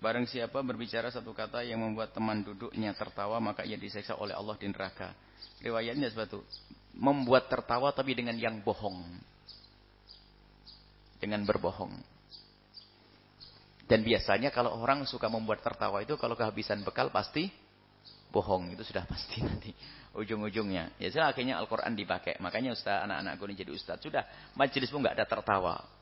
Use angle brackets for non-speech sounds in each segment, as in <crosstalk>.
Barang siapa berbicara satu kata yang membuat teman duduknya tertawa, maka ia diseksa oleh Allah di neraka. Riwayatnya sebatu membuat tertawa tapi dengan yang bohong. Dengan berbohong. Dan biasanya kalau orang suka membuat tertawa itu kalau kehabisan bekal pasti bohong. Itu sudah pasti <laughs> nanti ujung-ujungnya. Ya akhirnya Al-Quran dipakai. Makanya ustaz anak-anakku ini jadi ustaz. Sudah majelismu nggak ada tertawa.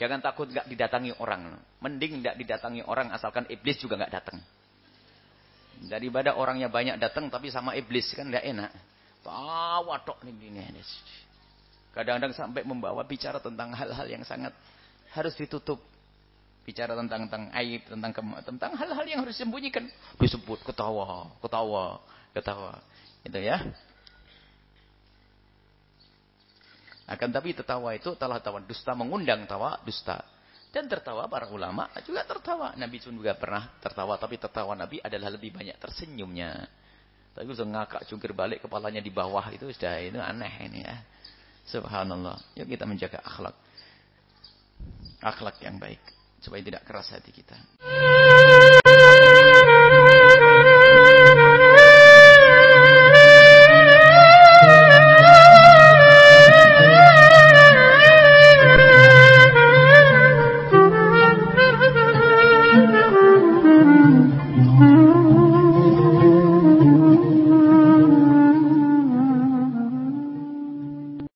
Jangan takut nggak didatangi orang. Mending nggak didatangi orang asalkan iblis juga nggak datang. Daripada orangnya banyak datang tapi sama iblis kan nggak enak. Tawa tok ini. Kadang-kadang sampai membawa bicara tentang hal-hal yang sangat harus ditutup. Bicara tentang tentang aib, tentang tentang hal-hal yang harus disembunyikan. Disebut ketawa, ketawa, ketawa. Itu ya. Akan tapi tertawa itu telah tawa dusta mengundang tawa dusta. Dan tertawa para ulama juga tertawa. Nabi pun juga pernah tertawa. Tapi tertawa Nabi adalah lebih banyak tersenyumnya. Tapi sudah ngakak jungkir balik kepalanya di bawah itu sudah itu aneh ini ya. Subhanallah. Yuk kita menjaga akhlak. Akhlak yang baik. Supaya tidak keras hati kita.